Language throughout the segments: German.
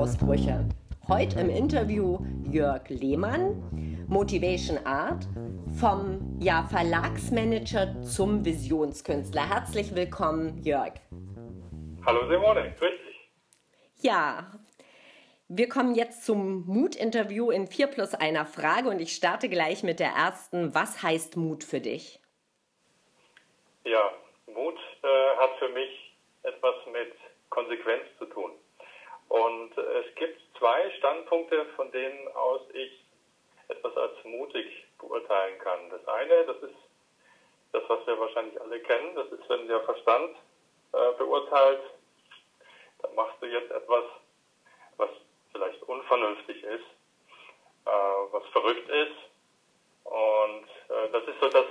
Wutausbrüche. Heute im Interview Jörg Lehmann, Motivation Art, vom ja, Verlagsmanager zum Visionskünstler. Herzlich willkommen, Jörg. Hallo Simone, grüß dich. Ja, wir kommen jetzt zum Mutinterview in 4 plus einer Frage und ich starte gleich mit der ersten. Was heißt Mut für dich? Ja, Mut äh, hat für mich etwas mit Konsequenz zu tun. Und äh, es gibt zwei Standpunkte, von denen aus ich etwas als mutig beurteilen kann. Das eine, das ist das, was wir wahrscheinlich alle kennen, das ist, wenn der Verstand äh, beurteilt, dann machst du jetzt etwas, was vielleicht unvernünftig ist, äh, was verrückt ist. Und äh, das ist so das,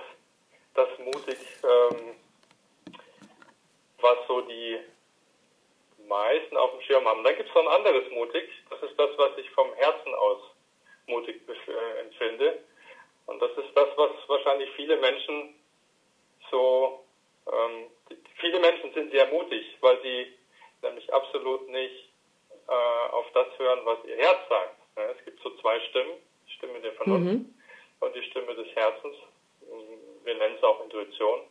das mutig, ähm, was so die meisten auf dem Schirm haben. Dann gibt es noch ein anderes mutig, das ist das, was ich vom Herzen aus mutig äh, empfinde. Und das ist das, was wahrscheinlich viele Menschen so, ähm, viele Menschen sind sehr mutig, weil sie nämlich absolut nicht äh, auf das hören, was ihr Herz sagt. Ja, es gibt so zwei Stimmen, die Stimme der Vernunft mhm. und die Stimme des Herzens. Wir nennen es auch Intuition.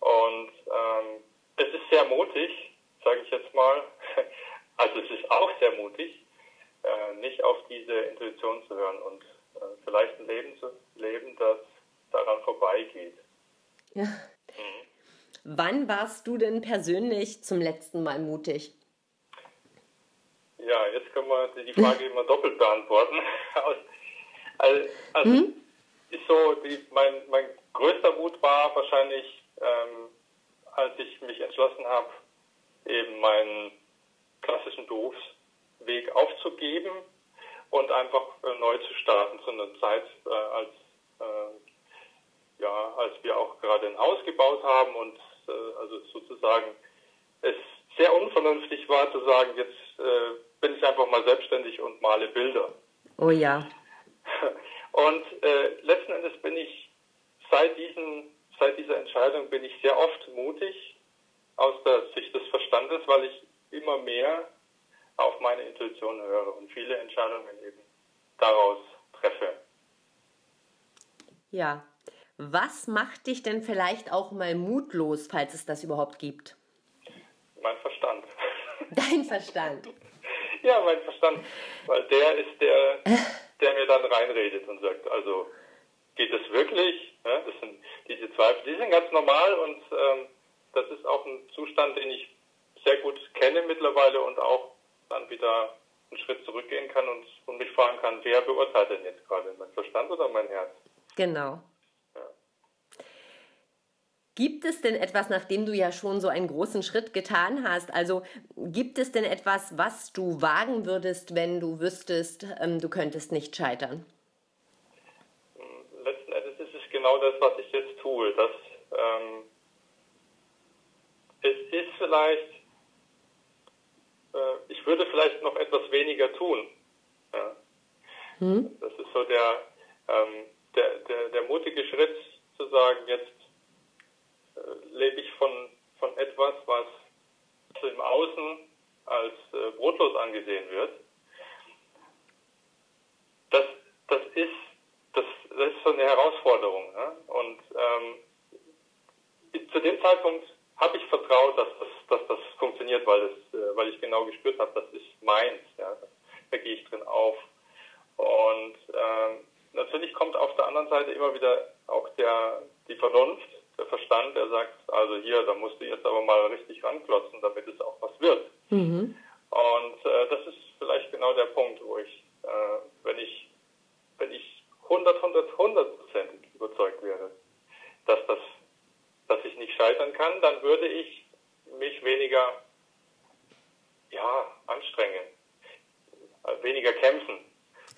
Und ähm, es ist sehr mutig, sage ich jetzt mal, also es ist auch sehr mutig, äh, nicht auf diese Intuition zu hören und äh, vielleicht ein Leben zu leben, das daran vorbeigeht. Ja. Mhm. Wann warst du denn persönlich zum letzten Mal mutig? Ja, jetzt können wir die Frage immer doppelt beantworten. also, also hm? ist so, die, mein, mein größter Mut war wahrscheinlich, ähm, als ich mich entschlossen habe, eben meinen klassischen Berufsweg aufzugeben und einfach äh, neu zu starten zu einer Zeit, äh, als, äh, ja, als wir auch gerade ein Haus gebaut haben und äh, also sozusagen es sehr unvernünftig war zu sagen, jetzt äh, bin ich einfach mal selbstständig und male Bilder. Oh ja. Und äh, letzten Endes bin ich seit, diesen, seit dieser Entscheidung bin ich sehr oft mutig aus der Sicht des Verstandes, weil ich immer mehr auf meine Intuition höre und viele Entscheidungen eben daraus treffe. Ja. Was macht dich denn vielleicht auch mal mutlos, falls es das überhaupt gibt? Mein Verstand. Dein Verstand. Ja, mein Verstand. Weil der ist der, der mir dann reinredet und sagt, also geht es wirklich? Ja, das sind diese Zweifel, die sind ganz normal und ähm, das ist auch ein Zustand, den ich sehr gut kenne mittlerweile und auch dann wieder einen Schritt zurückgehen kann und, und mich fragen kann, wer beurteilt denn jetzt gerade, mein Verstand oder mein Herz? Genau. Gibt es denn etwas, nachdem du ja schon so einen großen Schritt getan hast? Also gibt es denn etwas, was du wagen würdest, wenn du wüsstest, ähm, du könntest nicht scheitern? Letzten Endes ist es genau das, was ich jetzt tue. Dass, ähm, es ist vielleicht, äh, ich würde vielleicht noch etwas weniger tun. Ja? Hm? Das ist so der, ähm, der, der, der mutige Schritt zu sagen, jetzt äh, lebe ich von, von etwas, was im Außen als äh, brotlos angesehen wird. Das, das, ist, das, das ist so eine Herausforderung. Ne? Und ähm, zu dem Zeitpunkt habe ich vertraut, dass das, dass das funktioniert, weil, das, äh, weil ich genau gespürt habe, das ist meins. Ja? Da gehe ich drin auf. Und ähm, natürlich kommt auf der anderen Seite immer wieder auch der, die Vernunft der Verstand, der sagt, also hier, da musst du jetzt aber mal richtig ranklotzen, damit es auch was wird. Mhm. Und äh, das ist vielleicht genau der Punkt, wo ich, äh, wenn ich, wenn ich 100, 100, 100 Prozent überzeugt wäre, dass das, dass ich nicht scheitern kann, dann würde ich mich weniger, ja, anstrengen, äh, weniger kämpfen.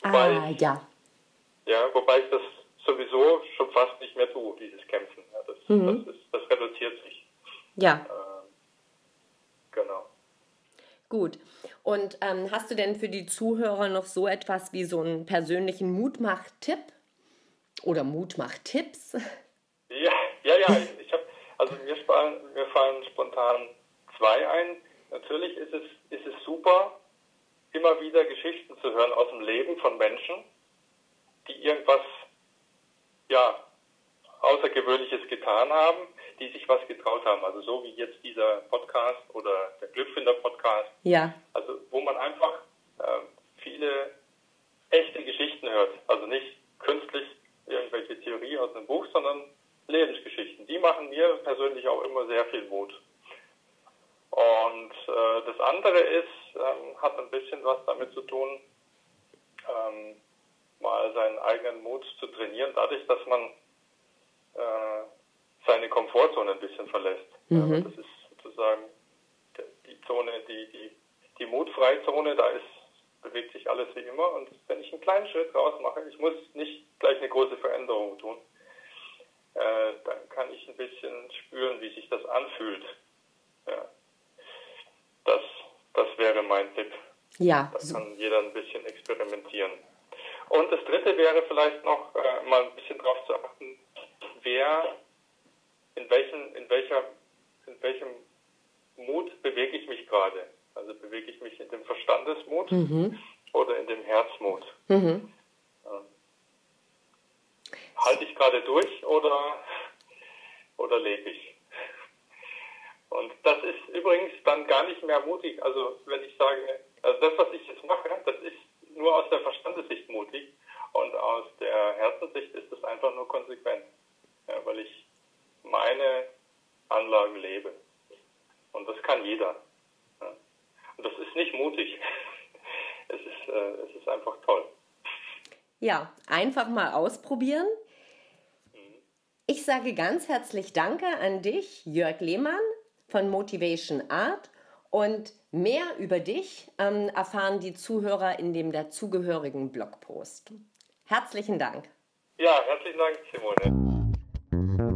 Wobei ah, ja. Ja, wobei ich das sowieso schon fast nicht mehr tue, dieses Kämpfen. Ja, das, mhm. das, ist, das, reduziert sich. Ja. Äh, genau. Gut. Und ähm, hast du denn für die Zuhörer noch so etwas wie so einen persönlichen Mutmach-Tipp oder Mutmach-Tipps? Ja, ja. Ich habe, also mir fallen, mir fallen spontan zwei ein. Natürlich ist es, ist es super, immer wieder Geschichten zu hören aus dem Leben von Menschen, die irgendwas, ja, Außergewöhnliches getan haben, die sich was getraut haben. Also so wie jetzt dieser Podcast oder der Glückfinder-Podcast. Ja. Also wo man einfach äh, viele echte Geschichten hört. Also nicht künstlich irgendwelche Theorie aus einem Buch, sondern Lebensgeschichten. Die machen mir persönlich auch immer sehr viel Mut. Und äh, das andere ist, ähm, hat ein bisschen was damit zu tun, ähm, mal seinen eigenen Mut zu trainieren, dadurch, dass man äh, seine Komfortzone ein bisschen verlässt. Mhm. Das ist sozusagen die Zone, die, die, die mutfreie Zone, da ist, bewegt sich alles wie immer. Und wenn ich einen kleinen Schritt raus mache, ich muss nicht gleich eine große Veränderung tun, äh, dann kann ich ein bisschen sich das anfühlt. Ja. Das, das wäre mein Tipp. Ja. Da kann jeder ein bisschen experimentieren. Und das dritte wäre vielleicht noch äh, mal ein bisschen darauf zu achten, wer in welchen, in welcher, in welchem Mut bewege ich mich gerade. Also bewege ich mich in dem Verstandesmut mhm. oder in dem Herzmut. Mhm. Ja. Halte ich gerade durch oder, oder lebe ich? Und das ist übrigens dann gar nicht mehr mutig. Also wenn ich sage, also das, was ich jetzt mache, das ist nur aus der Verstandessicht mutig und aus der Herzenssicht ist es einfach nur konsequent. Ja, weil ich meine Anlagen lebe. Und das kann jeder. Ja. Und das ist nicht mutig. Es ist, äh, es ist einfach toll. Ja, einfach mal ausprobieren. Mhm. Ich sage ganz herzlich Danke an dich, Jörg Lehmann von Motivation Art. Und mehr über dich ähm, erfahren die Zuhörer in dem dazugehörigen Blogpost. Herzlichen Dank. Ja, herzlichen Dank, Simone.